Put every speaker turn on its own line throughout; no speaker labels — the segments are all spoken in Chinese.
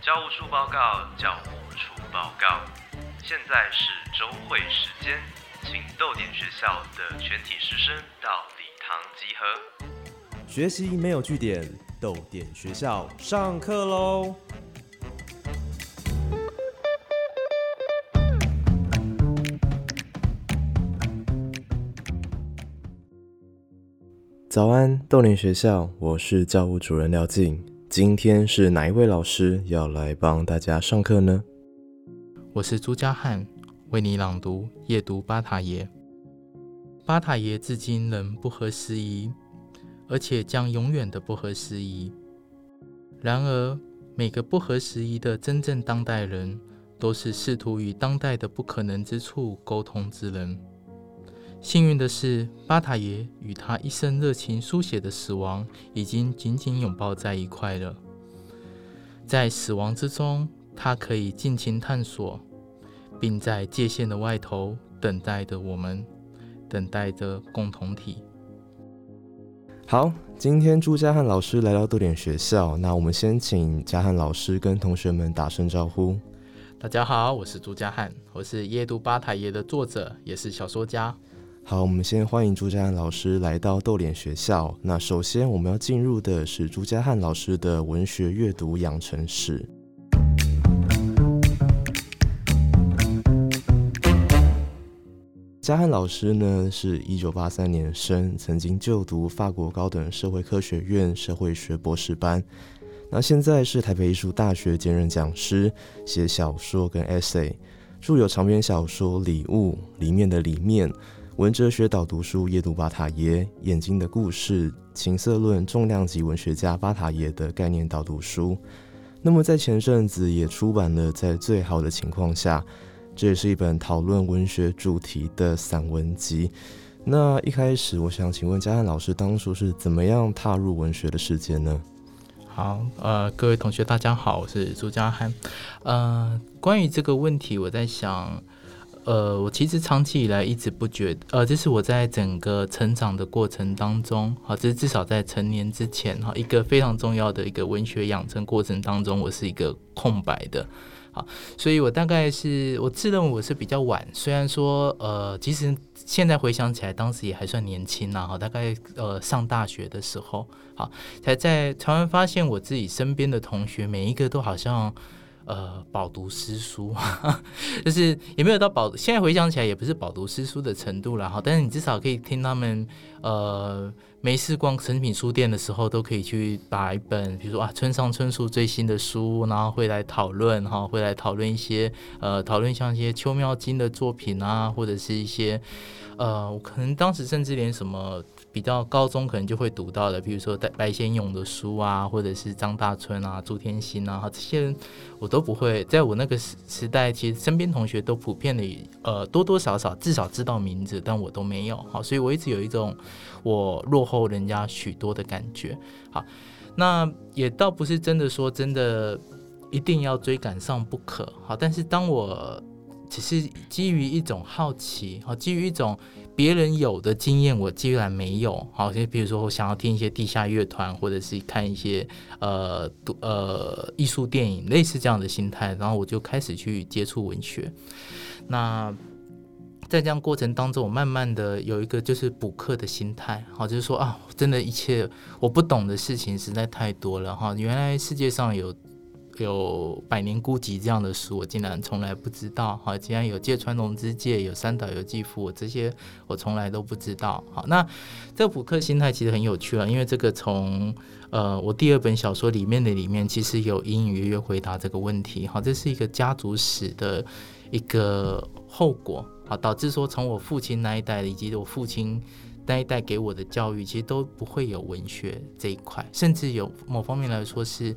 教务处报告，教务处报告。现在是周会时间，请豆点学校的全体师生到礼堂集合。
学习没有据点，豆点学校上课喽！早安，豆林学校，我是教务主任廖静。今天是哪一位老师要来帮大家上课呢？
我是朱家汉，为你朗读《夜读巴塔耶》。巴塔耶至今仍不合时宜，而且将永远的不合时宜。然而，每个不合时宜的真正当代人，都是试图与当代的不可能之处沟通之人。幸运的是，巴塔耶与他一生热情书写的死亡已经紧紧拥抱在一块了。在死亡之中，他可以尽情探索，并在界限的外头等待着我们，等待着共同体。
好，今天朱家汉老师来到豆点学校，那我们先请家汉老师跟同学们打声招呼。
大家好，我是朱家汉，我是《夜读巴塔耶》的作者，也是小说家。
好，我们先欢迎朱家汉老师来到豆脸学校。那首先我们要进入的是朱家汉老师的文学阅读养成史。家汉老师呢，是一九八三年生，曾经就读法国高等社会科学院社会学博士班。那现在是台北艺术大学兼任讲师，写小说跟 essay，著有长篇小说《礼物》里面的里面。文哲学导读书《夜读巴塔耶》，眼睛的故事，情色论重量级文学家巴塔耶的概念导读书。那么在前阵子也出版了《在最好的情况下》，这也是一本讨论文学主题的散文集。那一开始，我想请问嘉汉老师，当初是怎么样踏入文学的世界呢？
好，呃，各位同学，大家好，我是朱家汉。呃，关于这个问题，我在想。呃，我其实长期以来一直不觉得，呃，这是我在整个成长的过程当中，好，这是至少在成年之前，哈，一个非常重要的一个文学养成过程当中，我是一个空白的，好，所以我大概是我自认为我是比较晚，虽然说，呃，其实现在回想起来，当时也还算年轻啦，哈，大概呃上大学的时候，好，才在才会发现我自己身边的同学每一个都好像。呃，饱读诗书，就是也没有到饱。现在回想起来，也不是饱读诗书的程度了哈。但是你至少可以听他们，呃，没事逛成品书店的时候，都可以去把一本，比如说啊，村上春树最新的书，然后会来讨论哈，会来讨论一些呃，讨论像一些邱妙金的作品啊，或者是一些呃，我可能当时甚至连什么。比较高中可能就会读到的，比如说白白先勇的书啊，或者是张大春啊、朱天心啊，这些我都不会。在我那个时时代，其实身边同学都普遍的呃多多少少至少知道名字，但我都没有。好，所以我一直有一种我落后人家许多的感觉。好，那也倒不是真的说真的一定要追赶上不可。好，但是当我只是基于一种好奇，好，基于一种。别人有的经验，我居然没有。好，就比如说，我想要听一些地下乐团，或者是看一些呃呃艺术电影，类似这样的心态，然后我就开始去接触文学。那在这样过程当中，我慢慢的有一个就是补课的心态。好，就是说啊，真的一切我不懂的事情实在太多了哈。原来世界上有。有《百年孤寂》这样的书，我竟然从来不知道。好，竟然有《芥川龙之介》，有《三岛由纪夫》，这些我从来都不知道。好，那这个补课心态其实很有趣了，因为这个从呃我第二本小说里面的里面，其实有隐隐约约回答这个问题。好，这是一个家族史的一个后果。好，导致说从我父亲那一代以及我父亲那一代给我的教育，其实都不会有文学这一块，甚至有某方面来说是。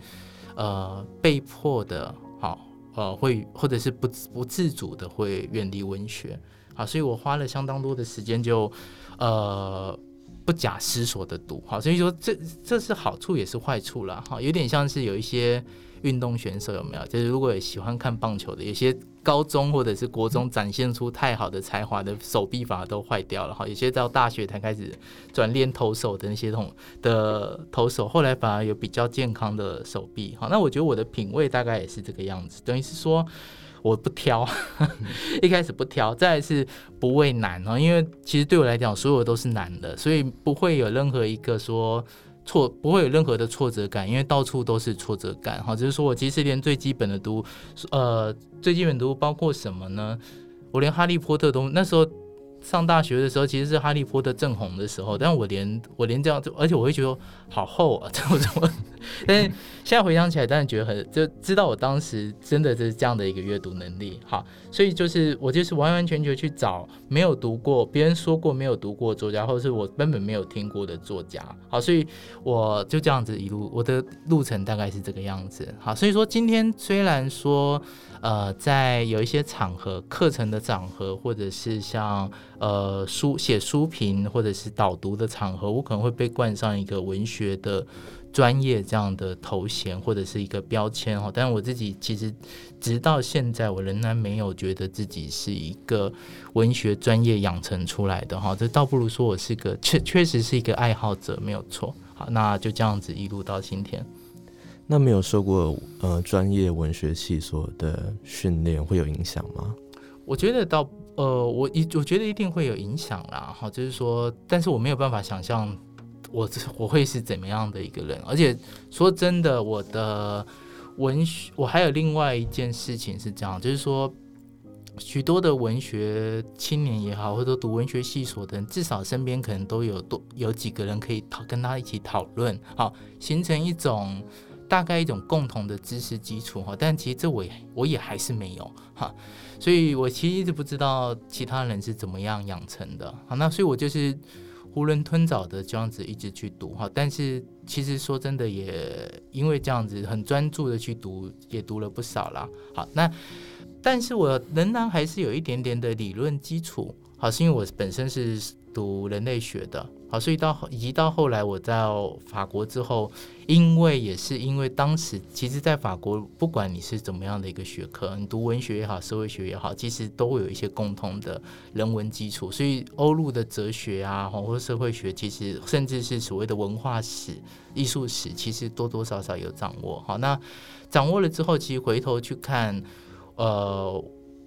呃，被迫的，好，呃，会或者是不不自主的会远离文学，好，所以我花了相当多的时间，就呃不假思索的读，好，所以说这这是好处也是坏处了，哈，有点像是有一些运动选手有没有？就是如果有喜欢看棒球的，有些高中或者是国中展现出太好的才华的手臂反而都坏掉了哈，有些到大学才开始转练投手的那些同的投手，后来反而有比较健康的手臂好，那我觉得我的品味大概也是这个样子，等于是说我不挑，一开始不挑，再是不畏难哦，因为其实对我来讲，所有都是难的，所以不会有任何一个说。挫不会有任何的挫折感，因为到处都是挫折感。哈，只是说我其实连最基本的读，呃，最基本读包括什么呢？我连哈利波特都那时候。上大学的时候，其实是《哈利波特》正红的时候，但我连我连这样，而且我会觉得好厚啊，这么怎么。但是现在回想起来，当然觉得很就知道我当时真的就是这样的一个阅读能力。好，所以就是我就是完完全全去找没有读过、别人说过没有读过作家，或者是我根本没有听过的作家。好，所以我就这样子一路，我的路程大概是这个样子。好，所以说今天虽然说。呃，在有一些场合、课程的场合，或者是像呃书写书评或者是导读的场合，我可能会被冠上一个文学的专业这样的头衔或者是一个标签哈。但我自己其实直到现在，我仍然没有觉得自己是一个文学专业养成出来的哈。这倒不如说我是个确确实是一个爱好者，没有错。好，那就这样子一路到今天。
那没有受过呃专业文学系所的训练会有影响吗？
我觉得到呃我一我觉得一定会有影响啦，哈，就是说，但是我没有办法想象我我会是怎么样的一个人，而且说真的，我的文学我还有另外一件事情是这样，就是说，许多的文学青年也好，或者读文学系所的人，至少身边可能都有多有几个人可以讨跟他一起讨论，好，形成一种。大概一种共同的知识基础哈，但其实这我也我也还是没有哈，所以我其实一直不知道其他人是怎么样养成的好，那所以我就是囫囵吞枣的这样子一直去读哈，但是其实说真的也因为这样子很专注的去读，也读了不少啦。好，那但是我仍然还是有一点点的理论基础，好，是因为我本身是读人类学的。好，所以到以及到后来我到法国之后，因为也是因为当时其实，在法国不管你是怎么样的一个学科，你读文学也好，社会学也好，其实都会有一些共同的人文基础。所以欧陆的哲学啊，或者社会学，其实甚至是所谓的文化史、艺术史，其实多多少少有掌握。好，那掌握了之后，其实回头去看，呃。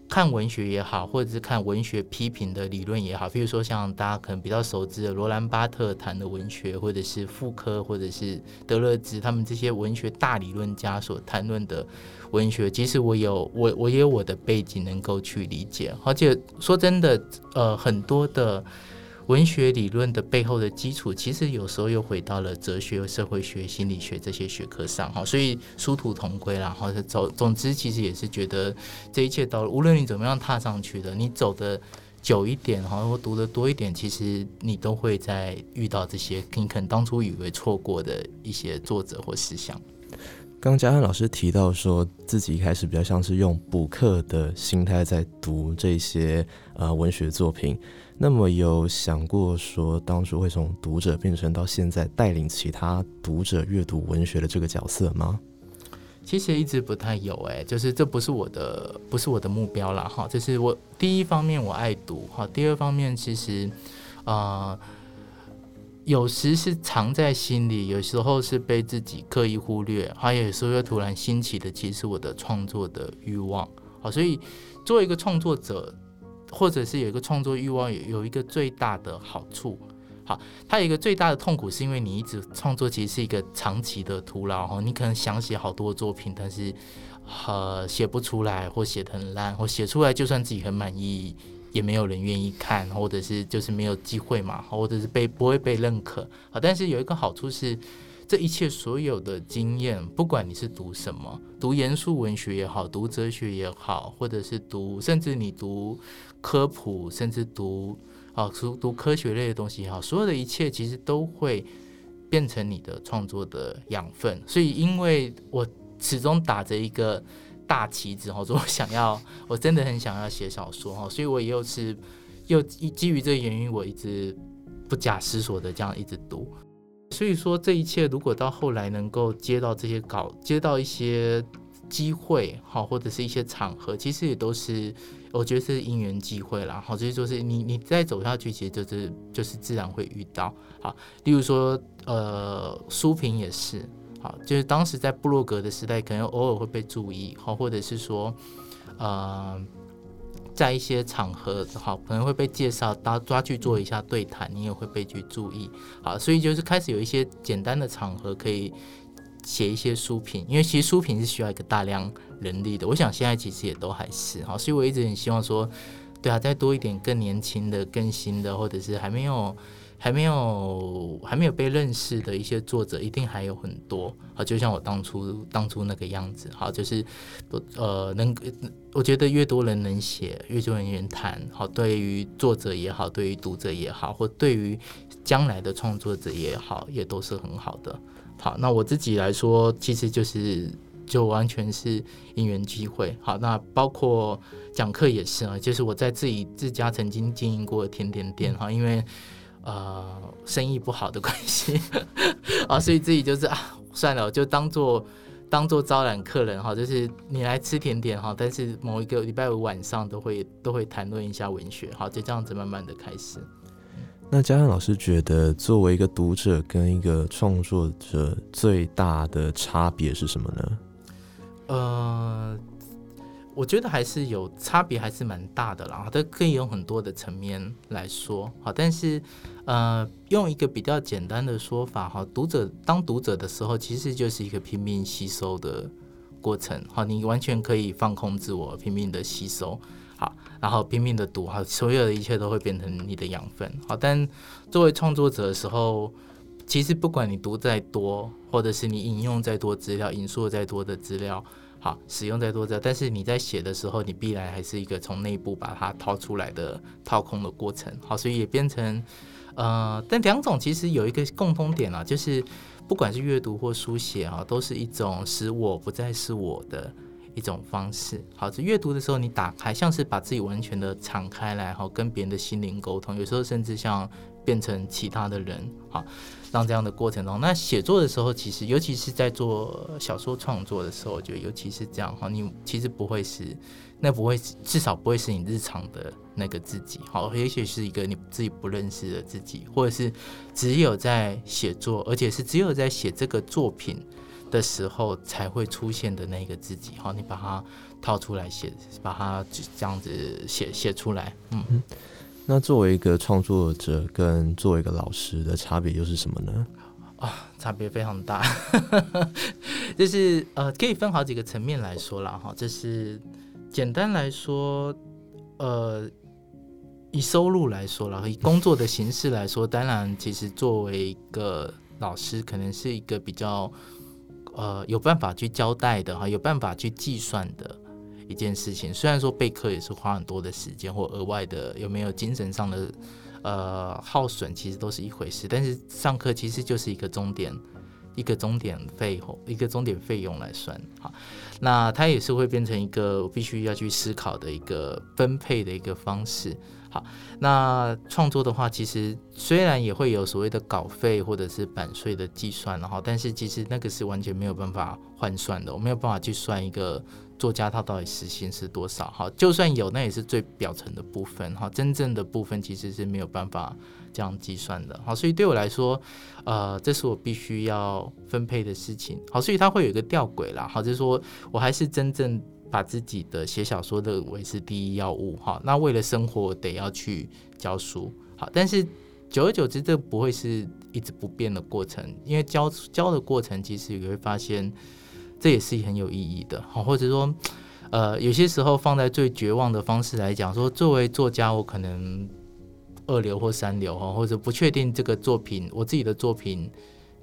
看文学也好，或者是看文学批评的理论也好，比如说像大家可能比较熟知的罗兰巴特谈的文学，或者是妇科，或者是德勒兹他们这些文学大理论家所谈论的文学，其实我有我我也有我的背景能够去理解，而且说真的，呃，很多的。文学理论的背后的基础，其实有时候又回到了哲学、社会学、心理学这些学科上，哈，所以殊途同归啦，哈。总总之，其实也是觉得这一切道路，无论你怎么样踏上去的，你走的久一点，哈，或读的多一点，其实你都会在遇到这些你可能当初以为错过的一些作者或思想。
刚嘉汉老师提到说自己一开始比较像是用补课的心态在读这些呃文学作品。那么有想过说，当初会从读者变成到现在带领其他读者阅读文学的这个角色吗？
其实一直不太有哎，就是这不是我的，不是我的目标啦。哈。这是我第一方面我爱读哈，第二方面其实啊，有时是藏在心里，有时候是被自己刻意忽略，还有时候又突然兴起的，其实我的创作的欲望。好，所以作为一个创作者。或者是有一个创作欲望，有有一个最大的好处，好，它有一个最大的痛苦，是因为你一直创作，其实是一个长期的徒劳哈。你可能想写好多作品，但是呃写不出来，或写的很烂，或写出来就算自己很满意，也没有人愿意看，或者是就是没有机会嘛，或者是被不会被认可。好，但是有一个好处是。这一切所有的经验，不管你是读什么，读严肃文学也好，读哲学也好，或者是读，甚至你读科普，甚至读啊读读科学类的东西也好，所有的一切其实都会变成你的创作的养分。所以，因为我始终打着一个大旗子哈，说我想要，我真的很想要写小说哈，所以我又是又基于这个原因，我一直不假思索的这样一直读。所以说，这一切如果到后来能够接到这些稿，接到一些机会，好，或者是一些场合，其实也都是我觉得是因缘际会啦，好，所以说是你你再走下去，其实就是就是自然会遇到，好，例如说呃书评也是，好，就是当时在布洛格的时代，可能偶尔会被注意，好，或者是说呃。在一些场合，好可能会被介绍，抓抓去做一下对谈，你也会被去注意，好，所以就是开始有一些简单的场合可以写一些书评，因为其实书评是需要一个大量人力的，我想现在其实也都还是，好，所以我一直很希望说，对啊，再多一点更年轻的、更新的，或者是还没有。还没有还没有被认识的一些作者，一定还有很多啊！就像我当初当初那个样子，好，就是呃，能我觉得越多人能写，越多人能谈，好，对于作者也好，对于读者也好，或对于将来的创作者也好，也都是很好的。好，那我自己来说，其实就是就完全是因缘机会。好，那包括讲课也是啊，就是我在自己自家曾经经营过甜点店哈，因为。呃，生意不好的关系 啊，所以自己就是啊，算了，就当做当做招揽客人哈，就是你来吃甜点哈，但是某一个礼拜五晚上都会都会谈论一下文学，好，就这样子慢慢的开始。
那嘉汉老师觉得，作为一个读者跟一个创作者最大的差别是什么呢？
呃。我觉得还是有差别，还是蛮大的啦。它可以用很多的层面来说，好，但是，呃，用一个比较简单的说法，哈，读者当读者的时候，其实就是一个拼命吸收的过程，好，你完全可以放空自我，拼命的吸收，好，然后拼命的读，好，所有的一切都会变成你的养分，好。但作为创作者的时候，其实不管你读再多，或者是你引用再多资料，引述再多的资料。好，使用再多的，但是你在写的时候，你必然还是一个从内部把它掏出来的掏空的过程。好，所以也变成，呃，但两种其实有一个共通点啊，就是不管是阅读或书写啊，都是一种使我不再是我的一种方式。好，这阅读的时候，你打开，像是把自己完全的敞开来，好，跟别人的心灵沟通，有时候甚至像变成其他的人，好。让这样的过程中，那写作的时候，其实尤其是在做小说创作的时候，我觉得尤其是这样哈，你其实不会是，那不会至少不会是你日常的那个自己，好，也许是一个你自己不认识的自己，或者是只有在写作，而且是只有在写这个作品的时候才会出现的那个自己，好，你把它套出来写，把它这样子写写出来，嗯。
那作为一个创作者跟作为一个老师的差别又是什么呢？
啊，差别非常大，就是呃，可以分好几个层面来说了哈。就是简单来说，呃，以收入来说了，以工作的形式来说，当然，其实作为一个老师，可能是一个比较呃有办法去交代的哈，有办法去计算的。一件事情，虽然说备课也是花很多的时间或额外的有没有精神上的呃耗损，其实都是一回事。但是上课其实就是一个终点，一个终点费用，一个终点费用来算。好，那它也是会变成一个必须要去思考的一个分配的一个方式。好，那创作的话，其实虽然也会有所谓的稿费或者是版税的计算，然后，但是其实那个是完全没有办法换算的，我没有办法去算一个。作家他到底时薪是多少？哈，就算有，那也是最表层的部分。哈，真正的部分其实是没有办法这样计算的。好，所以对我来说，呃，这是我必须要分配的事情。好，所以它会有一个吊诡啦。好，就是说我还是真正把自己的写小说的为是第一要务。哈，那为了生活得要去教书。好，但是久而久之，这不会是一直不变的过程，因为教教的过程，其实也会发现。这也是很有意义的，好，或者说，呃，有些时候放在最绝望的方式来讲，说作为作家，我可能二流或三流哈，或者不确定这个作品，我自己的作品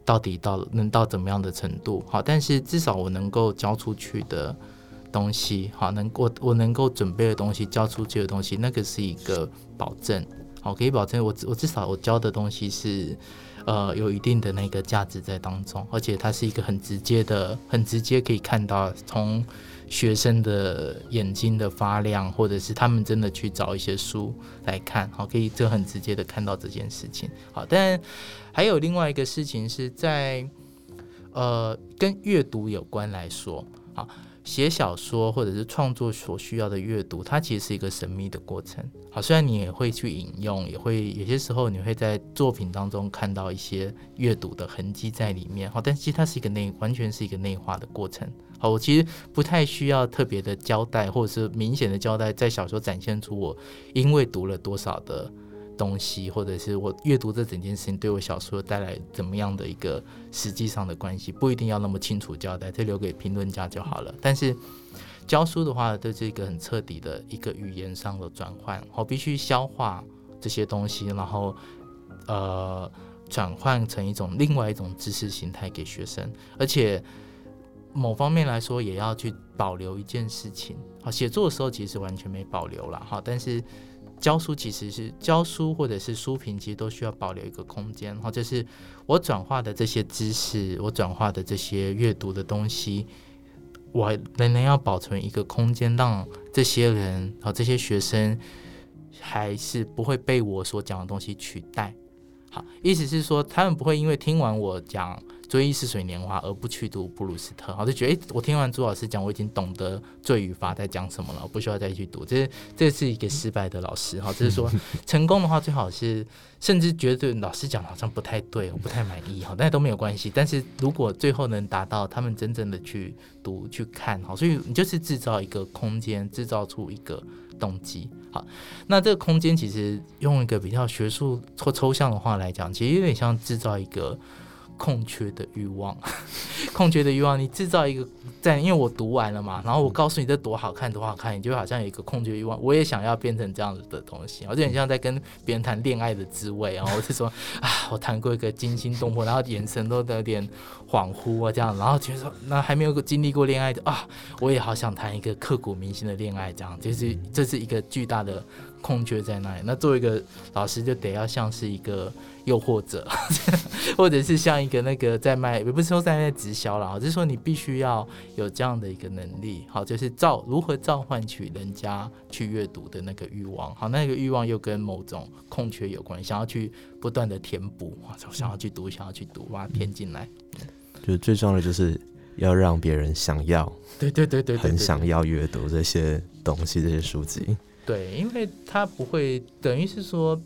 到底到能到怎么样的程度，好，但是至少我能够交出去的东西，好，能我我能够准备的东西，交出去的东西，那个是一个保证，好，可以保证我我至少我教的东西是。呃，有一定的那个价值在当中，而且它是一个很直接的、很直接可以看到从学生的眼睛的发亮，或者是他们真的去找一些书来看，好，可以这很直接的看到这件事情。好，但还有另外一个事情是在呃跟阅读有关来说，好，写小说或者是创作所需要的阅读，它其实是一个神秘的过程。好，虽然你也会去引用，也会有些时候你会在作品当中看到一些阅读的痕迹在里面。好，但其实它是一个内，完全是一个内化的过程。好，我其实不太需要特别的交代，或者是明显的交代，在小说展现出我因为读了多少的。东西，或者是我阅读这整件事情对我小说带来怎么样的一个实际上的关系，不一定要那么清楚交代，这留给评论家就好了。但是教书的话，这是一个很彻底的一个语言上的转换，我必须消化这些东西，然后呃转换成一种另外一种知识形态给学生，而且某方面来说也要去保留一件事情。好，写作的时候其实完全没保留了，哈，但是。教书其实是教书，或者是书评，其实都需要保留一个空间。哈，就是我转化的这些知识，我转化的这些阅读的东西，我仍然要保存一个空间，让这些人和这些学生还是不会被我所讲的东西取代。好，意思是说，他们不会因为听完我讲。追忆似水年华，而不去读布鲁斯特，我就觉得，哎，我听完朱老师讲，我已经懂得罪与罚在讲什么了，我不需要再去读。这这是一个失败的老师，哈，就是说，成功的话最好是，甚至觉得老师讲好像不太对，我不太满意，哈，但都没有关系。但是如果最后能达到他们真正的去读、去看，哈，所以你就是制造一个空间，制造出一个动机，好，那这个空间其实用一个比较学术或抽象的话来讲，其实有点像制造一个。空缺的欲望，空缺的欲望，你制造一个在，因为我读完了嘛，然后我告诉你这多好看，多好看，你就好像有一个空缺欲望，我也想要变成这样子的东西，而且很像在跟别人谈恋爱的滋味啊，我是说 啊，我谈过一个惊心动魄，然后眼神都有点恍惚啊，这样，然后觉得说那还没有经历过恋爱的啊，我也好想谈一个刻骨铭心的恋爱，这样，就是这是一个巨大的空缺在那里，那作为一个老师就得要像是一个。诱惑者，或者是像一个那个在卖，也不是说在卖直销了，就是说你必须要有这样的一个能力，好，就是召如何召唤取人家去阅读的那个欲望，好，那个欲望又跟某种空缺有关，想要去不断的填补，啊，想要去读，想要去读，把它填进来。
就最重要的就是要让别人想要，
对对对对，
很想要阅读这些东西，这些书籍。
对，因为它不会等于是说。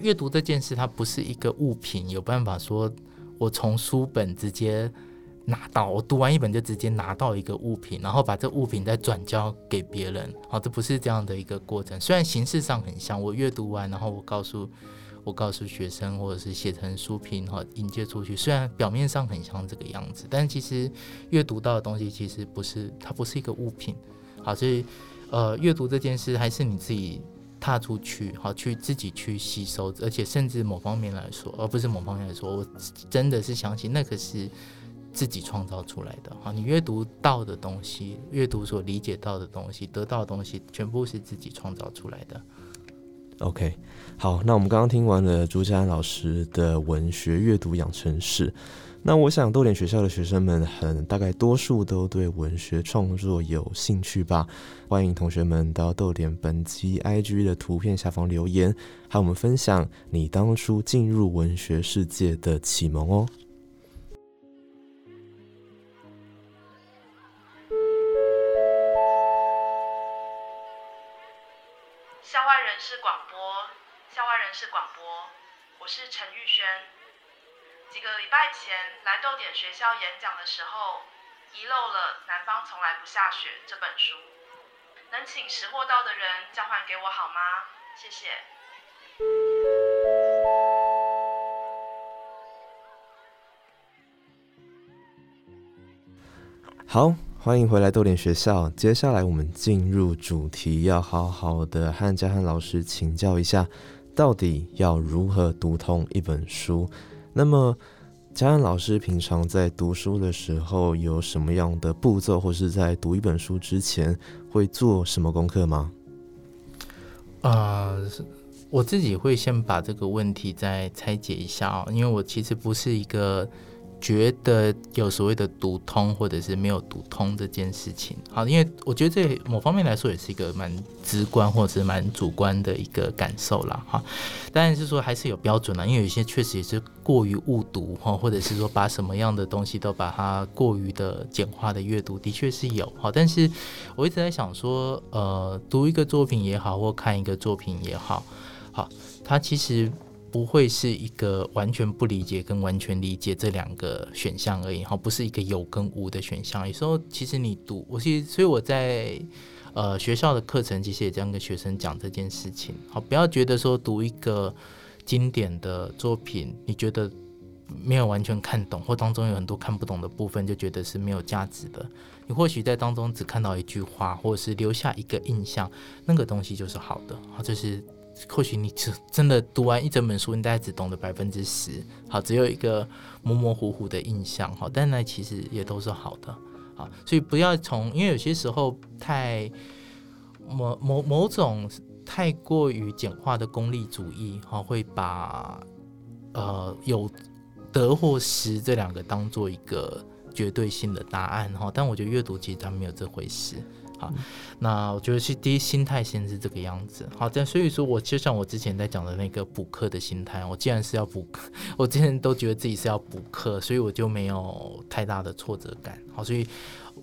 阅读这件事，它不是一个物品，有办法说，我从书本直接拿到，我读完一本就直接拿到一个物品，然后把这物品再转交给别人。好，这不是这样的一个过程。虽然形式上很像，我阅读完，然后我告诉我告诉学生，或者是写成书评，哈，引介出去。虽然表面上很像这个样子，但其实阅读到的东西其实不是，它不是一个物品。好，所以呃，阅读这件事还是你自己。踏出去，好，去自己去吸收，而且甚至某方面来说，而不是某方面来说，我真的是相信那个是自己创造出来的。好，你阅读到的东西，阅读所理解到的东西，得到的东西，全部是自己创造出来的。
OK，好，那我们刚刚听完了朱家安老师的文学阅读养成式。那我想，豆点学校的学生们很大概多数都对文学创作有兴趣吧？欢迎同学们到豆点本集 IG 的图片下方留言，和我们分享你当初进入文学世界的启蒙哦。
校外人士广播，校外人士广播，我是陈玉轩。几个礼拜前来豆点学校演讲的时候，遗漏了《南方从来不下雪》这本书，能请识货到的人交还给我好吗？谢谢。
好，欢迎回来豆点学校。接下来我们进入主题，要好好的和嘉汉老师请教一下，到底要如何读通一本书。那么，嘉恩老师平常在读书的时候有什么样的步骤，或是在读一本书之前会做什么功课吗？
啊，我自己会先把这个问题再拆解一下哦，因为我其实不是一个觉得有所谓的读通或者是没有读通这件事情。好，因为我觉得这某方面来说也是一个蛮直观或者是蛮主观的一个感受啦。哈。但是说还是有标准啦，因为有些确实也是过于误读哈，或者是说把什么样的东西都把它过于的简化的阅读，的确是有哈。但是我一直在想说，呃，读一个作品也好，或看一个作品也好，好，它其实。不会是一个完全不理解跟完全理解这两个选项而已哈，不是一个有跟无的选项。有时候其实你读，我其实所以我在呃学校的课程其实也这样跟学生讲这件事情。好，不要觉得说读一个经典的作品，你觉得没有完全看懂，或当中有很多看不懂的部分，就觉得是没有价值的。你或许在当中只看到一句话，或者是留下一个印象，那个东西就是好的。好，这是。或许你只真的读完一整本书，你大概只懂得百分之十，好，只有一个模模糊糊的印象，好，但那其实也都是好的，好，所以不要从，因为有些时候太某某某种太过于简化的功利主义，哈，会把呃有得或失这两个当做一个绝对性的答案，哈，但我觉得阅读其实它没有这回事。好，那我觉得是第一心态先是这个样子。好，但所以说我就像我之前在讲的那个补课的心态，我既然是要补课，我之前都觉得自己是要补课，所以我就没有太大的挫折感。好，所以。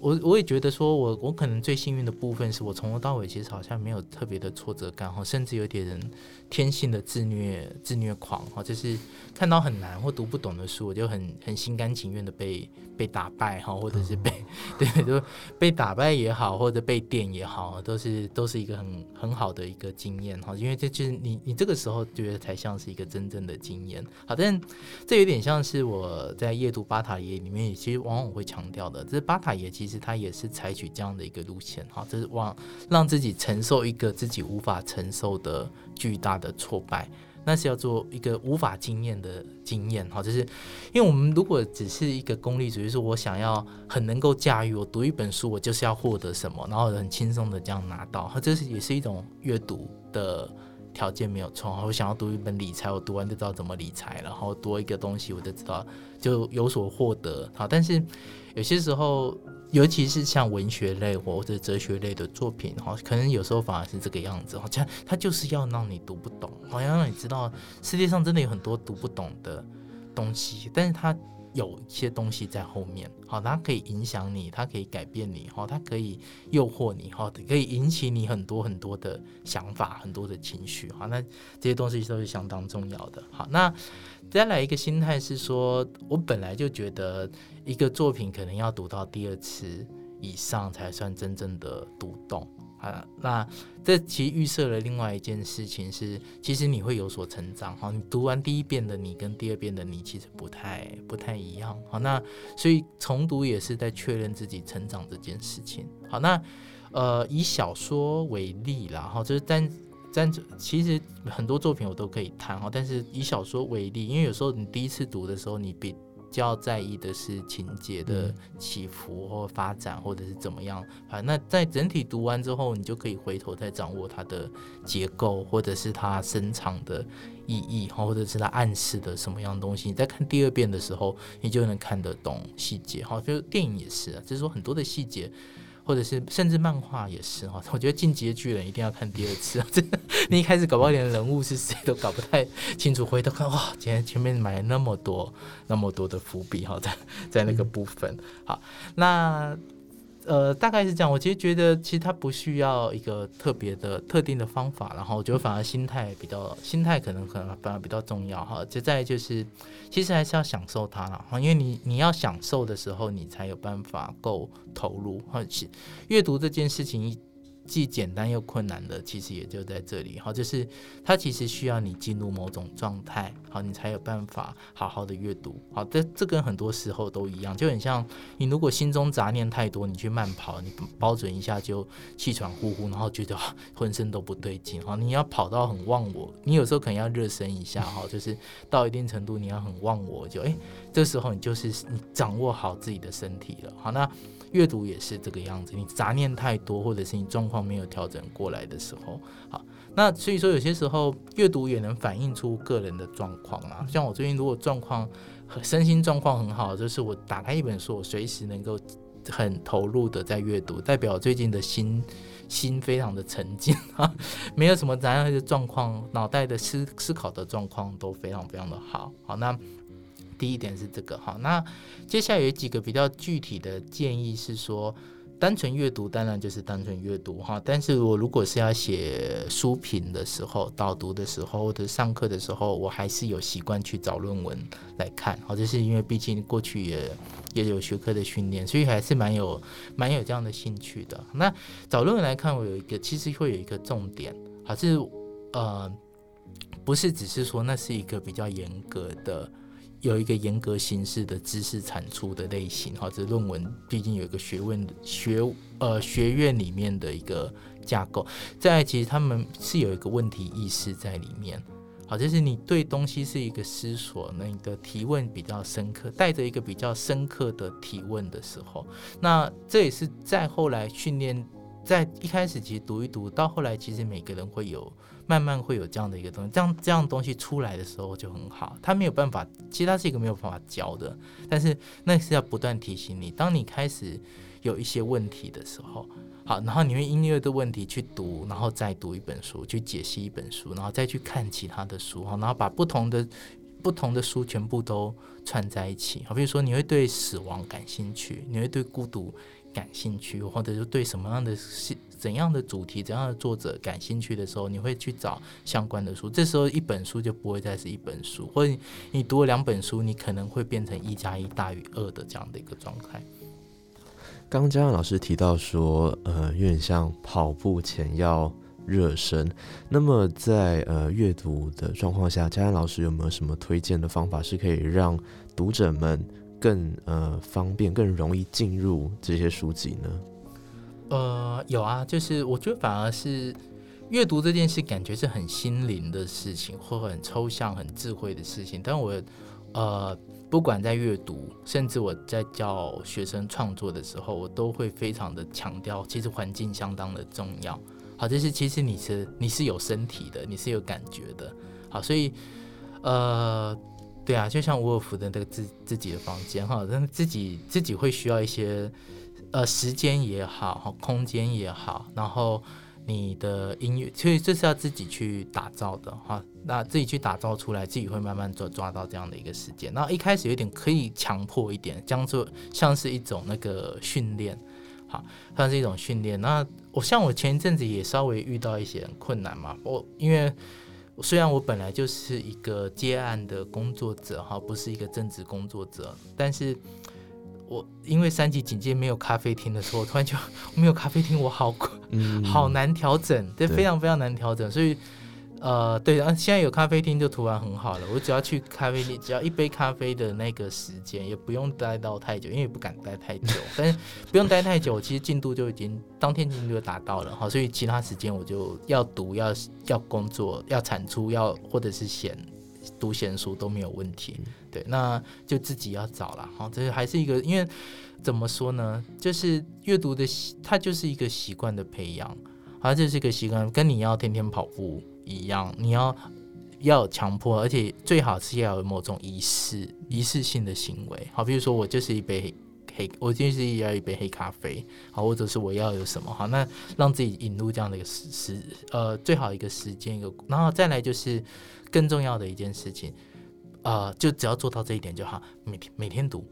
我我也觉得说，我我可能最幸运的部分是我从头到尾其实好像没有特别的挫折感哈，甚至有点人天性的自虐自虐狂哈，就是看到很难或读不懂的书，我就很很心甘情愿的被被打败哈，或者是被 对，就被打败也好，或者被电也好，都是都是一个很很好的一个经验哈，因为这就是你你这个时候觉得才像是一个真正的经验。好，但这有点像是我在夜读巴塔耶里面，其实往往会强调的，这是巴塔耶其实。其实他也是采取这样的一个路线，哈，这是往让自己承受一个自己无法承受的巨大的挫败，那是要做一个无法经验的经验，哈，就是因为我们如果只是一个功利主义，说我想要很能够驾驭，我读一本书，我就是要获得什么，然后很轻松的这样拿到，哈，这是也是一种阅读的条件没有错，我想要读一本理财，我读完就知道怎么理财，然后多一个东西我就知道就有所获得，好，但是有些时候。尤其是像文学类或者哲学类的作品，哈，可能有时候反而是这个样子，好像它就是要让你读不懂，好像让你知道世界上真的有很多读不懂的东西，但是它有一些东西在后面，好，它可以影响你，它可以改变你，哈，它可以诱惑你，哈，可以引起你很多很多的想法，很多的情绪，好，那这些东西都是相当重要的，好，那。再来一个心态是说，我本来就觉得一个作品可能要读到第二次以上才算真正的读懂啊。那这其实预设了另外一件事情是，其实你会有所成长哈。你读完第一遍的你跟第二遍的你其实不太不太一样好，那所以重读也是在确认自己成长这件事情。好，那呃以小说为例啦，哈，就是单。但其实很多作品我都可以谈哈，但是以小说为例，因为有时候你第一次读的时候，你比较在意的是情节的起伏或发展，或者是怎么样啊？那在整体读完之后，你就可以回头再掌握它的结构，或者是它深藏的意义，或者是它暗示的什么样东西。你在看第二遍的时候，你就能看得懂细节。哈，就电影也是啊，就是说很多的细节。或者是甚至漫画也是哈，我觉得《进击的巨人》一定要看第二次啊！真的，你一开始搞不好连人物是谁都搞不太清楚，回头看哇，前前面埋了那么多那么多的伏笔哈，在在那个部分。好，那。呃，大概是这样。我其实觉得，其实它不需要一个特别的、特定的方法。然后，我觉得反而心态比较，心态可能可能反而比较重要哈。就再就是，其实还是要享受它了哈。因为你你要享受的时候，你才有办法够投入或是。阅读这件事情。既简单又困难的，其实也就在这里。好，就是它其实需要你进入某种状态，好，你才有办法好好的阅读。好，这这跟很多时候都一样，就很像你如果心中杂念太多，你去慢跑，你包准一下就气喘呼呼，然后觉得 浑身都不对劲。好，你要跑到很忘我，你有时候可能要热身一下。哈，就是到一定程度，你要很忘我，就哎，这时候你就是你掌握好自己的身体了。好，那。阅读也是这个样子，你杂念太多，或者是你状况没有调整过来的时候，好，那所以说有些时候阅读也能反映出个人的状况啊。像我最近如果状况身心状况很好，就是我打开一本书，我随时能够很投入的在阅读，代表最近的心心非常的沉静啊，没有什么怎样的状况，脑袋的思思考的状况都非常非常的好。好，那第一点是这个哈，那接下来有几个比较具体的建议是说。单纯阅读当然就是单纯阅读哈，但是我如果是要写书评的时候、导读的时候或者上课的时候，我还是有习惯去找论文来看。好，这是因为毕竟过去也也有学科的训练，所以还是蛮有蛮有这样的兴趣的。那找论文来看，我有一个其实会有一个重点，还是呃，不是只是说那是一个比较严格的。有一个严格形式的知识产出的类型，哈，这论文毕竟有一个学问学呃学院里面的一个架构。再其实他们是有一个问题意识在里面，好，就是你对东西是一个思索，那个提问比较深刻，带着一个比较深刻的提问的时候，那这也是在后来训练，在一开始其实读一读，到后来其实每个人会有。慢慢会有这样的一个东西，这样这样东西出来的时候就很好。他没有办法，其实他是一个没有办法教的，但是那是要不断提醒你。当你开始有一些问题的时候，好，然后你会因为的问题去读，然后再读一本书，去解析一本书，然后再去看其他的书，哈，然后把不同的不同的书全部都串在一起。好，比如说你会对死亡感兴趣，你会对孤独感兴趣，或者是对什么样的。怎样的主题、怎样的作者感兴趣的时候，你会去找相关的书。这时候一本书就不会再是一本书，或者你读了两本书，你可能会变成一加一大于二的这样的一个状态。
刚刚嘉老师提到说，呃，有点像跑步前要热身。那么在呃阅读的状况下，嘉阳老师有没有什么推荐的方法，是可以让读者们更呃方便、更容易进入这些书籍呢？
呃，有啊，就是我觉得反而是阅读这件事，感觉是很心灵的事情，或很抽象、很智慧的事情。但我呃，不管在阅读，甚至我在教学生创作的时候，我都会非常的强调，其实环境相当的重要。好，就是其实你是你是有身体的，你是有感觉的。好，所以呃，对啊，就像沃尔夫的那个自自己的房间哈，但自己自己会需要一些。呃，时间也好，空间也好，然后你的音乐，所以这是要自己去打造的哈。那自己去打造出来，自己会慢慢抓抓到这样的一个时间。那一开始有点可以强迫一点，将做像是一种那个训练，好，像是一种训练。那我像我前一阵子也稍微遇到一些困难嘛，我因为虽然我本来就是一个接案的工作者哈，不是一个正职工作者，但是。我因为三级警戒没有咖啡厅的时候，突然就没有咖啡厅，我好好难调整，这非常非常难调整。所以，呃，对啊，现在有咖啡厅就突然很好了。我只要去咖啡厅，只要一杯咖啡的那个时间，也不用待到太久，因为不敢待太久。但是不用待太久，其实进度就已经当天进度就达到了。好，所以其他时间我就要读，要要工作，要产出，要或者是闲读闲书都没有问题。对，那就自己要找了哈。这还是一个，因为怎么说呢，就是阅读的习，它就是一个习惯的培养，它这是一个习惯，跟你要天天跑步一样，你要要强迫，而且最好是要有某种仪式、仪式性的行为。好，比如说我就是一杯黑，我就是要一杯黑咖啡，好，或者是我要有什么好，那让自己引入这样的一个时时，呃，最好一个时间一个，然后再来就是更重要的一件事情。呃，就只要做到这一点就好。每天每天读，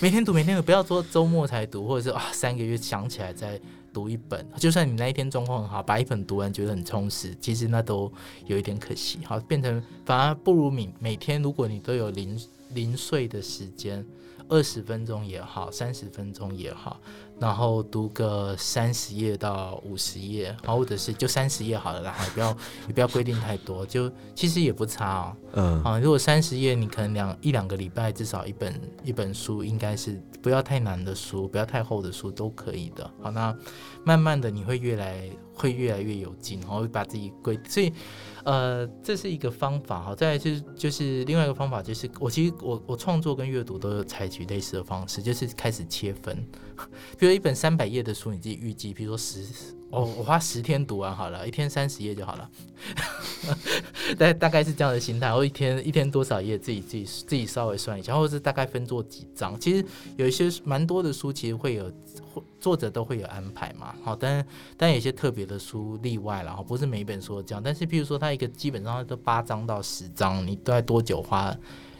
每天读，每天读，不要说周末才读，或者是啊三个月想起来再读一本。就算你那一天状况很好，把一本读完觉得很充实，其实那都有一点可惜。好，变成反而不如每每天，如果你都有零零碎的时间，二十分钟也好，三十分钟也好。然后读个三十页到五十页，或者是就三十页好了啦，也不要 也不要规定太多，就其实也不差哦。嗯，啊，如果三十页，你可能两一两个礼拜至少一本一本书，应该是不要太难的书，不要太厚的书都可以的。好，那慢慢的你会越来会越来越有劲，然后把自己规，所以。呃，这是一个方法哈。再来就是就是另外一个方法，就是我其实我我创作跟阅读都有采取类似的方式，就是开始切分。比如一本三百页的书，你自己预计，比如说十哦，我花十天读完好了，一天三十页就好了，大大概是这样的心态。我一天一天多少页，自己自己自己稍微算一下，或者是大概分做几章。其实有一些蛮多的书，其实会有作者都会有安排嘛。好，但但有些特别的书例外了，不是每一本书都这样。但是譬如说，它一个基本上都八章到十章，你大概多久花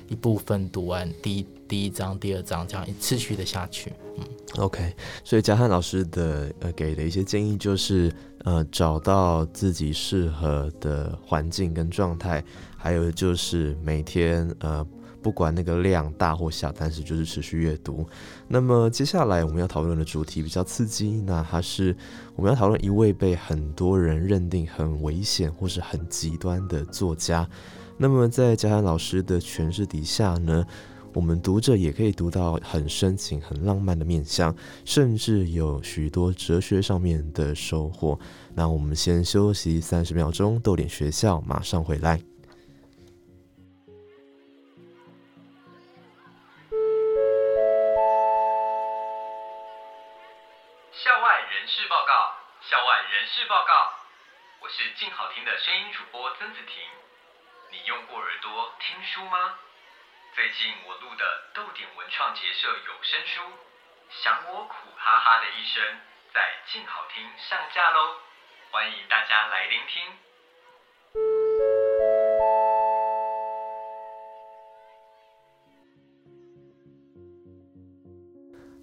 一部分读完第一第一章、第二章，这样一次序的下去。嗯
，OK。所以嘉汉老师的呃给的一些建议就是，呃，找到自己适合的环境跟状态，还有就是每天呃不管那个量大或小，但是就是持续阅读。那么接下来我们要讨论的主题比较刺激，那它是我们要讨论一位被很多人认定很危险或是很极端的作家。那么在嘉汉老师的诠释底下呢？我们读者也可以读到很深情、很浪漫的面相，甚至有许多哲学上面的收获。那我们先休息三十秒钟，逗点学校马上回来。
校外人事报告，校外人事报告，我是静好听的声音主播曾子婷。你用过耳朵听书吗？最近我录的豆点文创结社有声书《想我苦哈哈的一生》在静好听上架喽，欢迎大家来聆听。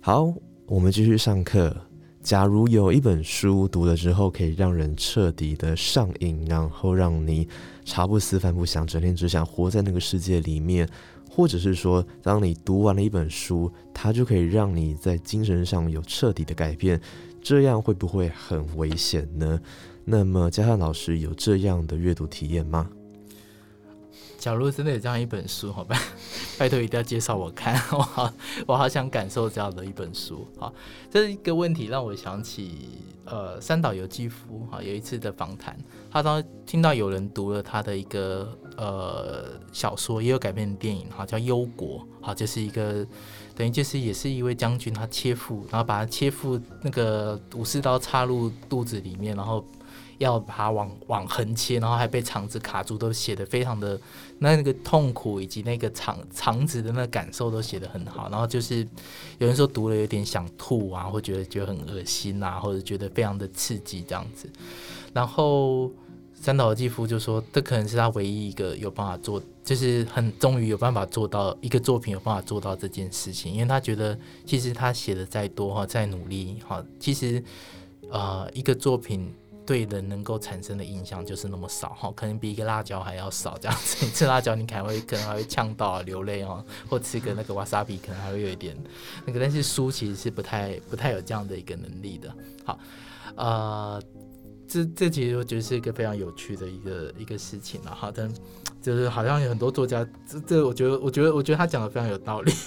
好，我们继续上课。假如有一本书读了之后可以让人彻底的上瘾，然后让你茶不思饭不想，整天只想活在那个世界里面。或者是说，当你读完了一本书，它就可以让你在精神上有彻底的改变，这样会不会很危险呢？那么，嘉汉老师有这样的阅读体验吗？
假如真的有这样一本书，好吧，拜托一定要介绍我看，我好，我好想感受这样的一本书。好，这一个问题，让我想起呃，三岛由纪夫哈，有一次的访谈，他当听到有人读了他的一个呃小说，也有改编的电影，哈，叫《忧国》，好，就是一个等于就是也是一位将军，他切腹，然后把他切腹那个武士刀插入肚子里面，然后。要把它往往横切，然后还被肠子卡住，都写的非常的那那个痛苦，以及那个肠肠子的那感受都写的很好。然后就是有人说读了有点想吐啊，或觉得觉得很恶心啊，或者觉得非常的刺激这样子。然后三岛纪夫就说，这可能是他唯一一个有办法做，就是很终于有办法做到一个作品有办法做到这件事情，因为他觉得其实他写的再多哈，再努力哈，其实呃一个作品。对人能够产生的影响就是那么少哈，可能比一个辣椒还要少这样子。吃辣椒你可能会可能还会呛到啊流泪哦，或吃个那个瓦萨比可能还会有一点那个，但是书其实是不太不太有这样的一个能力的。好，呃，这这其实我觉得是一个非常有趣的一个一个事情了。好的。就是好像有很多作家，这这我觉得，我觉得，我觉得他讲的非常有道理。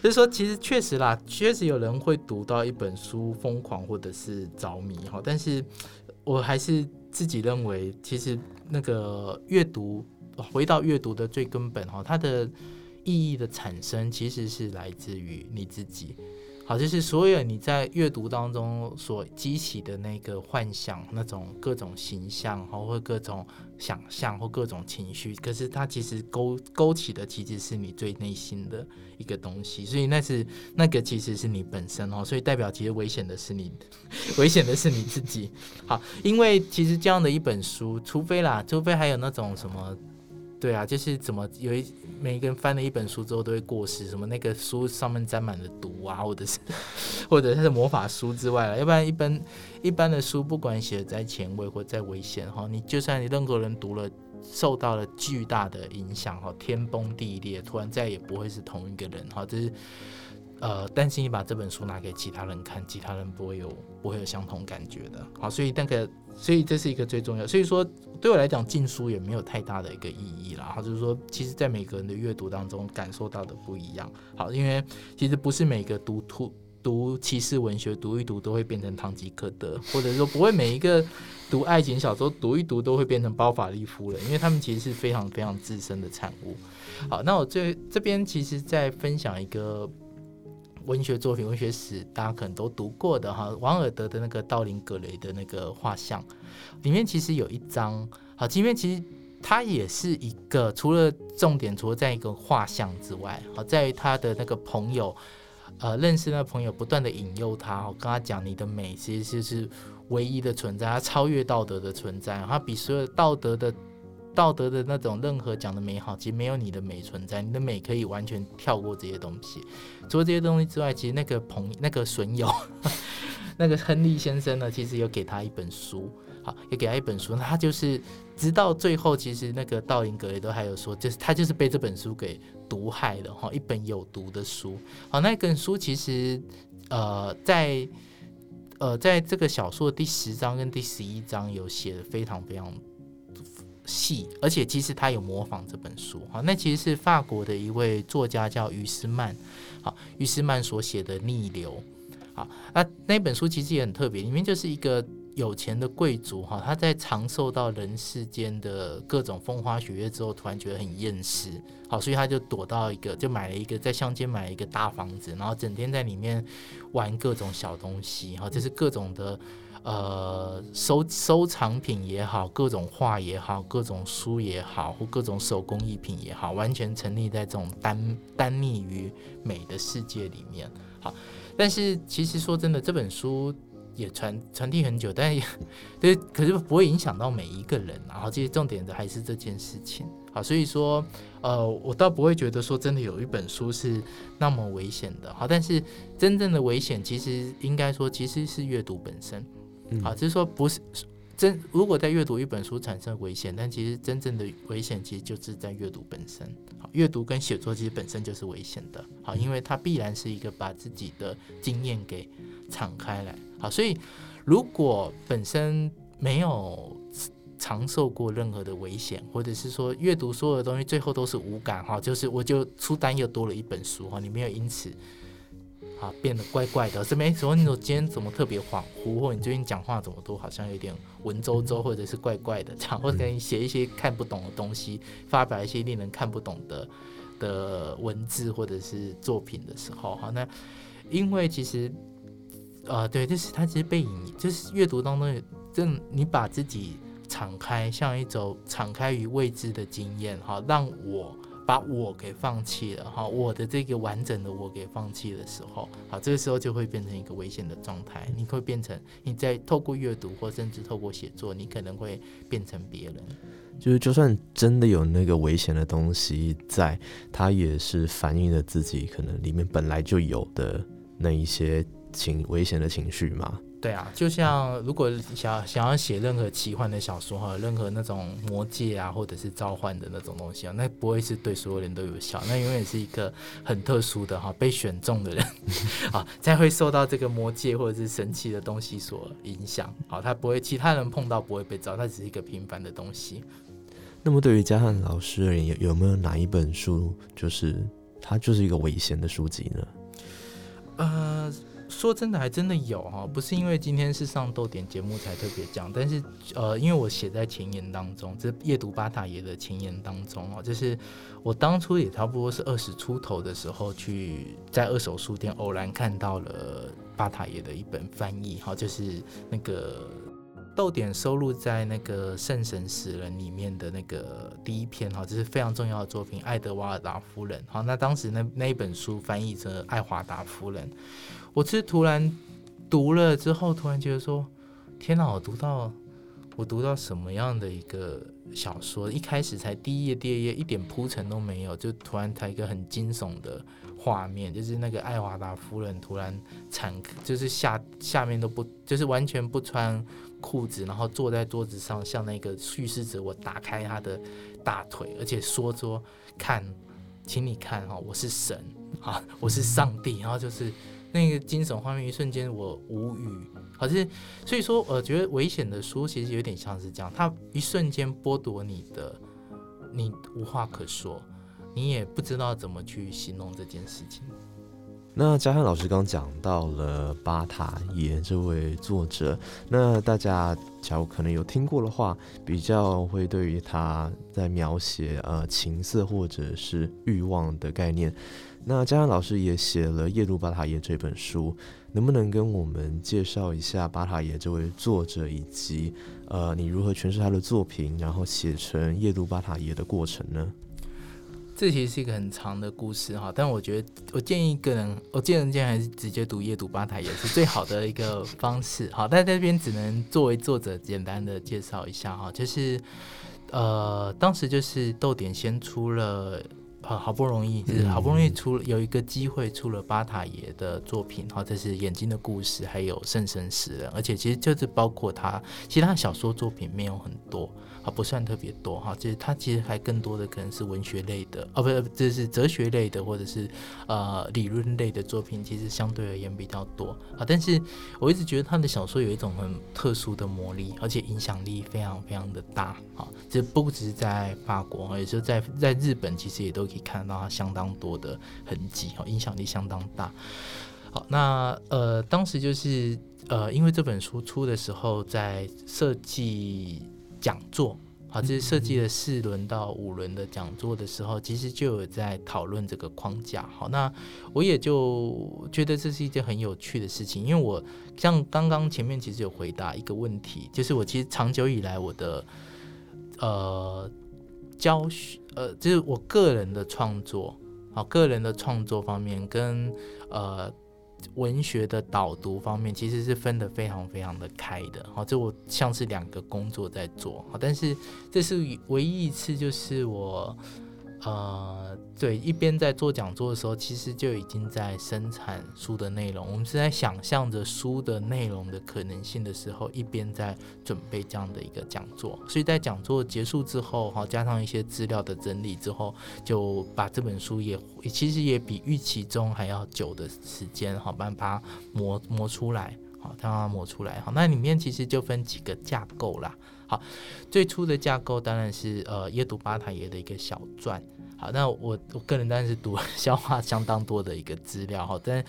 就是说，其实确实啦，确实有人会读到一本书疯狂或者是着迷哈，但是我还是自己认为，其实那个阅读，回到阅读的最根本哈，它的意义的产生其实是来自于你自己。好，就是所有你在阅读当中所激起的那个幻想，那种各种形象，或各种想象，或各种情绪，可是它其实勾勾起的其实是你最内心的一个东西，所以那是那个其实是你本身哦，所以代表其实危险的是你，危险的是你自己。好，因为其实这样的一本书，除非啦，除非还有那种什么。对啊，就是怎么有一每一个人翻了一本书之后都会过世，什么那个书上面沾满了毒啊，或者是或者是魔法书之外了，要不然一般一般的书不管写的再前卫或再危险哈，你就算你任何人读了受到了巨大的影响哈，天崩地裂，突然再也不会是同一个人哈，这是。呃，担心你把这本书拿给其他人看，其他人不会有不会有相同感觉的。好，所以那个，所以这是一个最重要。所以说，对我来讲，禁书也没有太大的一个意义啦。好，就是说，其实，在每个人的阅读当中，感受到的不一样。好，因为其实不是每个读图读骑士文学读一读都会变成堂吉诃德，或者说不会每一个读爱情小说读一读都会变成包法利夫人，因为他们其实是非常非常自身的产物。好，那我这这边其实在分享一个。文学作品、文学史，大家可能都读过的哈，王尔德的那个道林格雷的那个画像，里面其实有一张，好，里面其实它也是一个，除了重点，除了在一个画像之外，好，在于他的那个朋友，呃，认识那朋友，不断的引诱他，我跟他讲你的美其实就是唯一的存在，它超越道德的存在，它比所有道德的。道德的那种任何讲的美好，其实没有你的美存在。你的美可以完全跳过这些东西。除了这些东西之外，其实那个朋那个损友，那个亨利先生呢，其实有给他一本书，好，也给他一本书。他就是直到最后，其实那个道林格也都还有说，就是他就是被这本书给毒害的哈，一本有毒的书。好，那本书其实呃，在呃在这个小说的第十章跟第十一章有写的非常非常。戏，而且其实他有模仿这本书，哈，那其实是法国的一位作家叫于斯曼，好，于斯曼所写的《逆流》，好，那那本书其实也很特别，里面就是一个有钱的贵族，哈，他在长受到人世间的各种风花雪月之后，突然觉得很厌世，好，所以他就躲到一个，就买了一个在乡间买了一个大房子，然后整天在里面玩各种小东西，哈，就是各种的。呃，收收藏品也好，各种画也好，各种书也好，或各种手工艺品也好，完全沉溺在这种单单溺于美的世界里面。好，但是其实说真的，这本书也传传递很久，但也 对，可是不会影响到每一个人。然后，这些重点的还是这件事情。好，所以说，呃，我倒不会觉得说真的有一本书是那么危险的。好，但是真正的危险，其实应该说其实是阅读本身。好，就是说不是真。如果在阅读一本书产生危险，但其实真正的危险其实就是在阅读本身。好，阅读跟写作其实本身就是危险的。好，因为它必然是一个把自己的经验给敞开来。好，所以如果本身没有尝受过任何的危险，或者是说阅读所有的东西最后都是无感哈，就是我就出单又多了一本书哈，你没有因此。啊，变得怪怪的，是没什么？你说今天怎么特别恍惚，或你最近讲话怎么都好像有点文绉绉，或者是怪怪的，这样，或者你写一些看不懂的东西，发表一些令人看不懂的的文字或者是作品的时候，好，那因为其实，呃，对，就是它其实背影，就是阅读当中，正你把自己敞开，像一种敞开于未知的经验，哈，让我。把我给放弃了哈，我的这个完整的我给放弃的时候，好，这个时候就会变成一个危险的状态。你会变成你在透过阅读或甚至透过写作，你可能会变成别人。
就是就算真的有那个危险的东西在，它也是反映了自己可能里面本来就有的那一些情危险的情绪嘛。
对啊，就像如果想想要写任何奇幻的小说哈，任何那种魔界啊，或者是召唤的那种东西啊，那不会是对所有人都有效，那永远是一个很特殊的哈，被选中的人啊，才会受到这个魔界或者是神奇的东西所影响。好，他不会，其他人碰到不会被招，他只是一个平凡的东西。
那么对于嘉汉老师而言，有有没有哪一本书，就是它就是一个危险的书籍呢？
呃。说真的，还真的有哈，不是因为今天是上豆点节目才特别讲，但是呃，因为我写在前言当中，这夜读巴塔耶的前言当中哦，就是我当初也差不多是二十出头的时候，去在二手书店偶然看到了巴塔耶的一本翻译，哈，就是那个豆点收录在那个圣神使人里面的那个第一篇哈，这是非常重要的作品《爱德瓦尔达夫人》。好，那当时那那一本书翻译成爱华达夫人。我是突然读了之后，突然觉得说：“天哪！我读到我读到什么样的一个小说？一开始才第一页、第二页，一点铺陈都没有，就突然才一个很惊悚的画面，就是那个爱华达夫人突然惨，就是下下面都不，就是完全不穿裤子，然后坐在桌子上，像那个叙事者，我打开他的大腿，而且说说看，请你看哈，我是神啊，我是上帝，然后就是。”那个惊悚画面，一瞬间我无语。可是，所以说，我觉得危险的书其实有点像是这样，它一瞬间剥夺你的，你无话可说，你也不知道怎么去形容这件事情。
那嘉汉老师刚讲到了巴塔耶这位作者，那大家假如可能有听过的话，比较会对于他在描写呃情色或者是欲望的概念。那嘉汉老师也写了《夜读巴塔耶》这本书，能不能跟我们介绍一下巴塔耶这位作者，以及呃你如何诠释他的作品，然后写成《夜读巴塔耶》的过程呢？
这其实是一个很长的故事哈，但我觉得我建议个人，我见人见还是直接读《夜读巴塔耶》是最好的一个方式。好，但这边只能作为作者简单的介绍一下哈，就是呃，当时就是豆点先出了。好好不容易，就是好不容易出了有一个机会出了巴塔爷的作品，哈，这是眼睛的故事，还有圣神使人，而且其实就是包括他其他小说作品没有很多。啊不算特别多哈，就是它其实还更多的可能是文学类的哦，不，这是哲学类的或者是呃理论类的作品，其实相对而言比较多啊。但是我一直觉得他的小说有一种很特殊的魔力，而且影响力非常非常的大啊。这不只是在法国，也是在在日本，其实也都可以看到它相当多的痕迹哈，影响力相当大。好，那呃当时就是呃因为这本书出的时候，在设计。讲座，好，这是设计了四轮到五轮的讲座的时候，其实就有在讨论这个框架。好，那我也就觉得这是一件很有趣的事情，因为我像刚刚前面其实有回答一个问题，就是我其实长久以来我的呃教学，呃，就是我个人的创作，好，个人的创作方面跟呃。文学的导读方面其实是分得非常非常的开的，好，这我像是两个工作在做，好，但是这是唯一一次就是我。呃，对，一边在做讲座的时候，其实就已经在生产书的内容。我们是在想象着书的内容的可能性的时候，一边在准备这样的一个讲座。所以在讲座结束之后，哈，加上一些资料的整理之后，就把这本书也其实也比预期中还要久的时间，好，把它磨磨出来，好，它磨出来。好，那里面其实就分几个架构啦。好，最初的架构当然是呃耶读巴塔耶的一个小传。好，那我我个人当然是读 消化相当多的一个资料好，但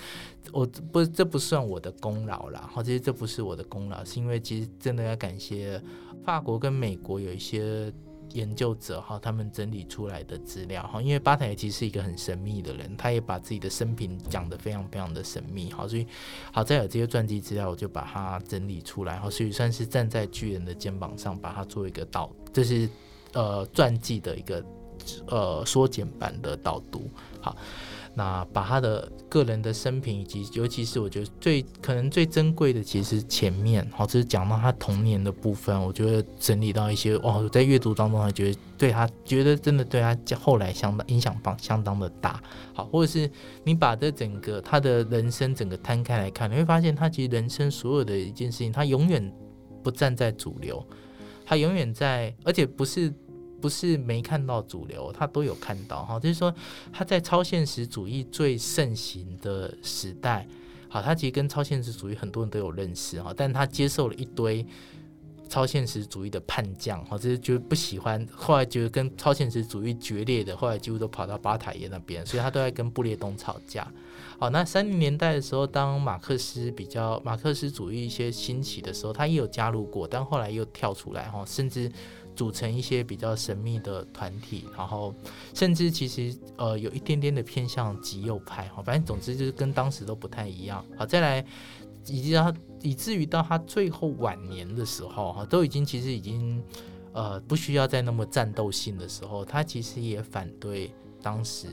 我不这不算我的功劳啦。好，其实这不是我的功劳，是因为其实真的要感谢法国跟美国有一些。研究者哈，他们整理出来的资料哈，因为巴台其实是一个很神秘的人，他也把自己的生平讲得非常非常的神秘，好，所以好在有这些传记资料，我就把它整理出来，好，所以算是站在巨人的肩膀上，把它做一个导，这是呃传记的一个呃缩减版的导读，好。那把他的个人的生平，以及尤其是我觉得最可能最珍贵的，其实前面，好，这是讲到他童年的部分，我觉得整理到一些，哦，在阅读当中还觉得对他，觉得真的对他后来相当影响方相当的大，好，或者是你把这整个他的人生整个摊开来看，你会发现他其实人生所有的一件事情，他永远不站在主流，他永远在，而且不是。不是没看到主流，他都有看到哈。就是说，他在超现实主义最盛行的时代，好，他其实跟超现实主义很多人都有认识哈。但他接受了一堆超现实主义的叛将，哈，就是觉得不喜欢，后来觉得跟超现实主义决裂的，后来几乎都跑到巴塔耶那边，所以他都在跟布列东吵架。好，那三零年代的时候，当马克思比较马克思主义一些兴起的时候，他也有加入过，但后来又跳出来哈，甚至。组成一些比较神秘的团体，然后甚至其实呃有一点点的偏向极右派哈，反正总之就是跟当时都不太一样。好，再来以及他以至于到他最后晚年的时候哈，都已经其实已经呃不需要再那么战斗性的时候，他其实也反对当时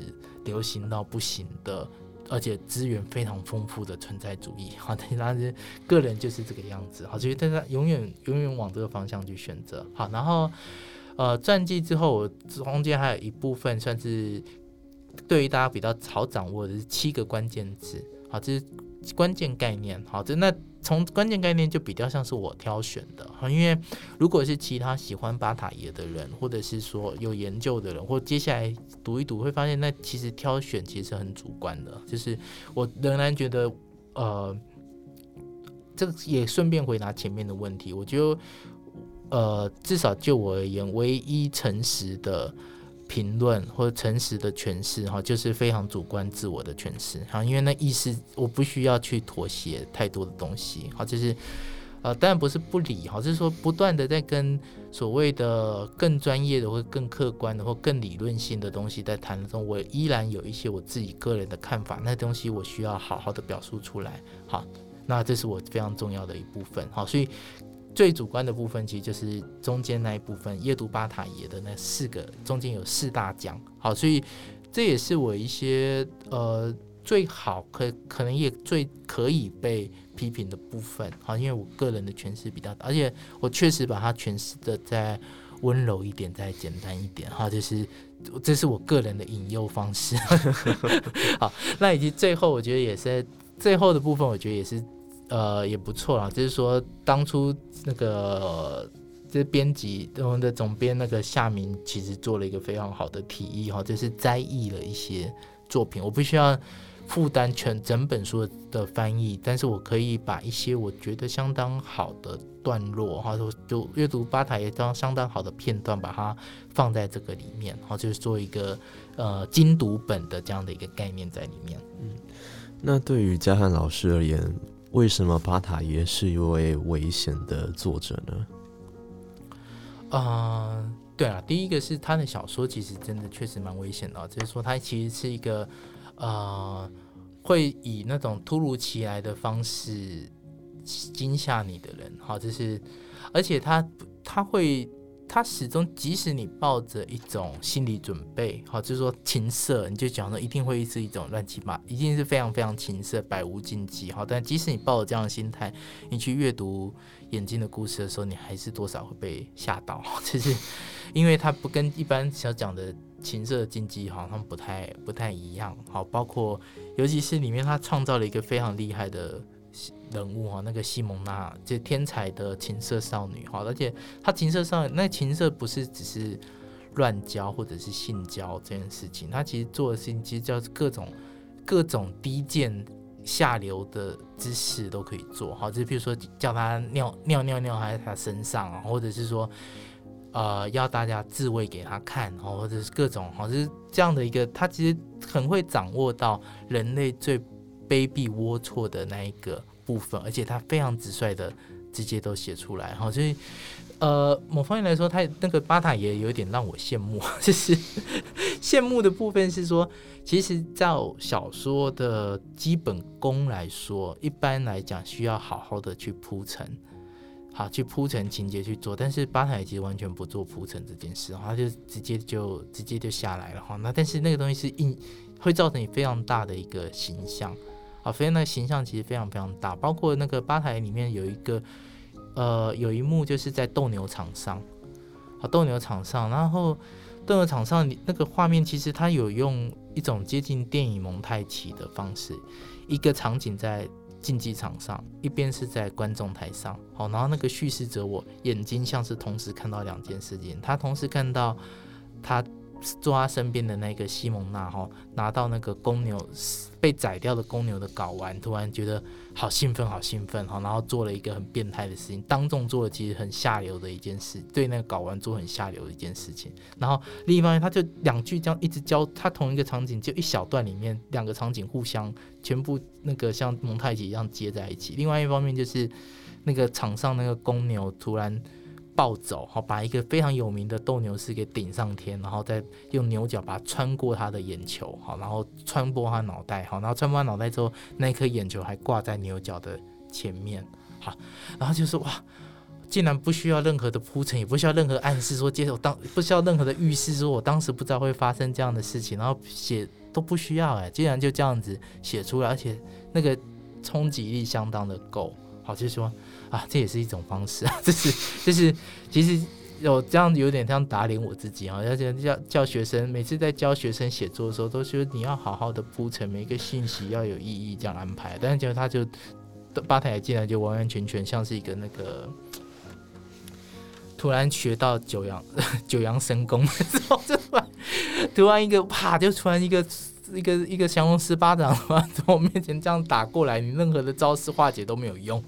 流行到不行的。而且资源非常丰富的存在主义，好，他是个人就是这个样子，好，所以大家永远永远往这个方向去选择，好，然后呃传记之后，我中间还有一部分算是对于大家比较好掌握的是七个关键字，好，这是关键概念，好，这那。从关键概念就比较像是我挑选的哈，因为如果是其他喜欢巴塔耶的人，或者是说有研究的人，或接下来读一读，会发现那其实挑选其实很主观的。就是我仍然觉得，呃，这个也顺便回答前面的问题。我觉得，呃，至少就我而言，唯一诚实的评论或者诚实的诠释哈，就是非常主观自我的诠释。哈，因为那意思我不需要去妥协太多的东西。好，就是呃，当然不是不理哈，就是说不断的在跟所谓的更专业的或更客观的或更理论性的东西在谈中，我依然有一些我自己个人的看法，那东西我需要好好的表述出来。好，那这是我非常重要的一部分。好，所以。最主观的部分，其实就是中间那一部分，夜读巴塔耶的那四个，中间有四大奖，好，所以这也是我一些呃最好可可能也最可以被批评的部分，好，因为我个人的诠释比较，而且我确实把它诠释的再温柔一点，再简单一点，哈，就是这是我个人的引诱方式，好，那以及最后我觉得也是最后的部分，我觉得也是。呃，也不错啦，就是说当初那个这编辑我们的总编那个夏明，其实做了一个非常好的提议哈，就是摘译了一些作品，我不需要负担全整本书的翻译，但是我可以把一些我觉得相当好的段落哈，就阅读吧台也当相当好的片段，把它放在这个里面，然后就是做一个呃精读本的这样的一个概念在里面。
嗯，那对于嘉汉老师而言。为什么巴塔耶是一位危险的作者呢？
啊，对啊，第一个是他的小说其实真的确实蛮危险的，就是说他其实是一个呃，会以那种突如其来的方式惊吓你的人，好，就是而且他他会。他始终，即使你抱着一种心理准备，好，就是说情色，你就讲说一定会是一种乱七八，一定是非常非常情色，百无禁忌，好，但即使你抱着这样的心态，你去阅读眼睛的故事的时候，你还是多少会被吓到，就是因为它不跟一般想讲的情色禁忌好像不太不太一样，好，包括尤其是里面他创造了一个非常厉害的。人物哈，那个西蒙娜，就天才的情色少女哈，而且她情色少女，那情色不是只是乱交或者是性交这件事情，她其实做的事情其实叫各种各种低贱下流的姿势都可以做哈，就是比如说叫她尿尿尿尿在她身上啊，或者是说呃要大家自慰给她看，或者是各种好，就是这样的一个，她其实很会掌握到人类最。卑鄙龌龊的那一个部分，而且他非常直率的直接都写出来，哈，所以呃，某方面来说，他那个巴塔也有点让我羡慕，就是羡慕的部分是说，其实照小说的基本功来说，一般来讲需要好好的去铺陈，好去铺陈情节去做，但是巴塔其实完全不做铺陈这件事，然后他就直接就直接就下来了，哈，那但是那个东西是硬会造成你非常大的一个形象。啊，飞那形象其实非常非常大，包括那个吧台里面有一个，呃，有一幕就是在斗牛场上，啊，斗牛场上，然后斗牛场上那个画面其实它有用一种接近电影蒙太奇的方式，一个场景在竞技场上，一边是在观众台上，好，然后那个叙事者我眼睛像是同时看到两件事情，他同时看到他。坐他身边的那个西蒙娜哈，拿到那个公牛被宰掉的公牛的睾丸，突然觉得好兴奋，好兴奋哈，然后做了一个很变态的事情，当众做了其实很下流的一件事，对那个睾丸做很下流的一件事情。然后另一方面，他就两句这样一直教他同一个场景，就一小段里面两个场景互相全部那个像蒙太奇一样接在一起。另外一方面就是那个场上那个公牛突然。暴走，好把一个非常有名的斗牛士给顶上天，然后再用牛角把它穿过他的眼球，好，然后穿过他脑袋，好，然后穿过他脑袋之后，那颗眼球还挂在牛角的前面，好，然后就是哇，竟然不需要任何的铺陈，也不需要任何暗示说接受当不需要任何的预示说我当时不知道会发生这样的事情，然后写都不需要哎，竟然就这样子写出来，而且那个冲击力相当的够，好，就是说。啊，这也是一种方式啊，这是这是，其实有这样有点像打脸我自己啊，而且教教学生每次在教学生写作的时候，都说你要好好的铺陈每一个信息要有意义这样安排，但是结果他就吧台进来就完完全全像是一个那个突然学到九阳 九阳神功之后，就突然突然一个啪，就突然一个一个一个降龙十八掌的话从我面前这样打过来，你任何的招式化解都没有用，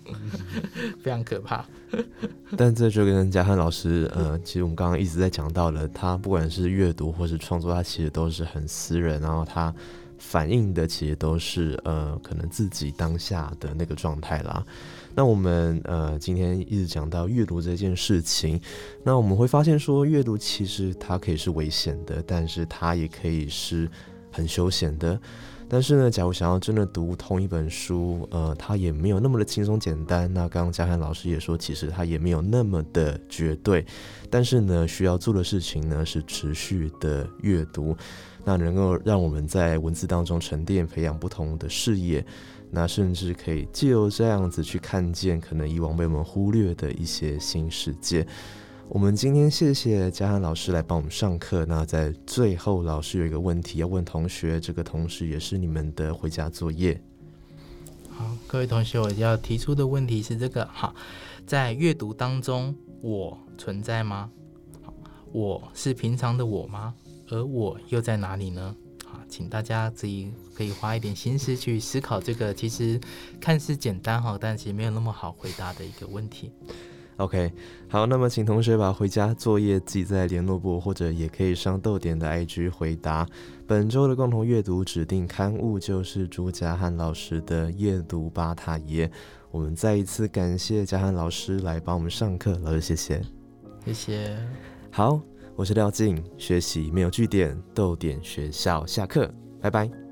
非常可怕。
但这就跟嘉汉老师，呃，其实我们刚刚一直在讲到了，他不管是阅读或是创作，他其实都是很私人，然后他反映的其实都是呃，可能自己当下的那个状态啦。那我们呃今天一直讲到阅读这件事情，那我们会发现说，阅读其实它可以是危险的，但是它也可以是很休闲的。但是呢，假如想要真的读同一本书，呃，它也没有那么的轻松简单。那刚刚嘉汉老师也说，其实它也没有那么的绝对。但是呢，需要做的事情呢是持续的阅读，那能够让我们在文字当中沉淀，培养不同的视野。那甚至可以借由这样子去看见可能以往被我们忽略的一些新世界。我们今天谢谢嘉涵老师来帮我们上课。那在最后，老师有一个问题要问同学，这个同时也是你们的回家作业。
好，各位同学，我要提出的问题是这个：好，在阅读当中，我存在吗？我是平常的我吗？而我又在哪里呢？请大家自己可以花一点心思去思考这个，其实看似简单哈，但其实没有那么好回答的一个问题。
OK，好，那么请同学把回家作业记在联络簿，或者也可以上豆点的 IG 回答。本周的共同阅读指定刊物就是朱家汉老师的《夜读巴塔耶》。我们再一次感谢家汉老师来帮我们上课，老师谢谢，
谢谢。
好。我是廖静，学习没有据点，豆点学校下课，拜拜。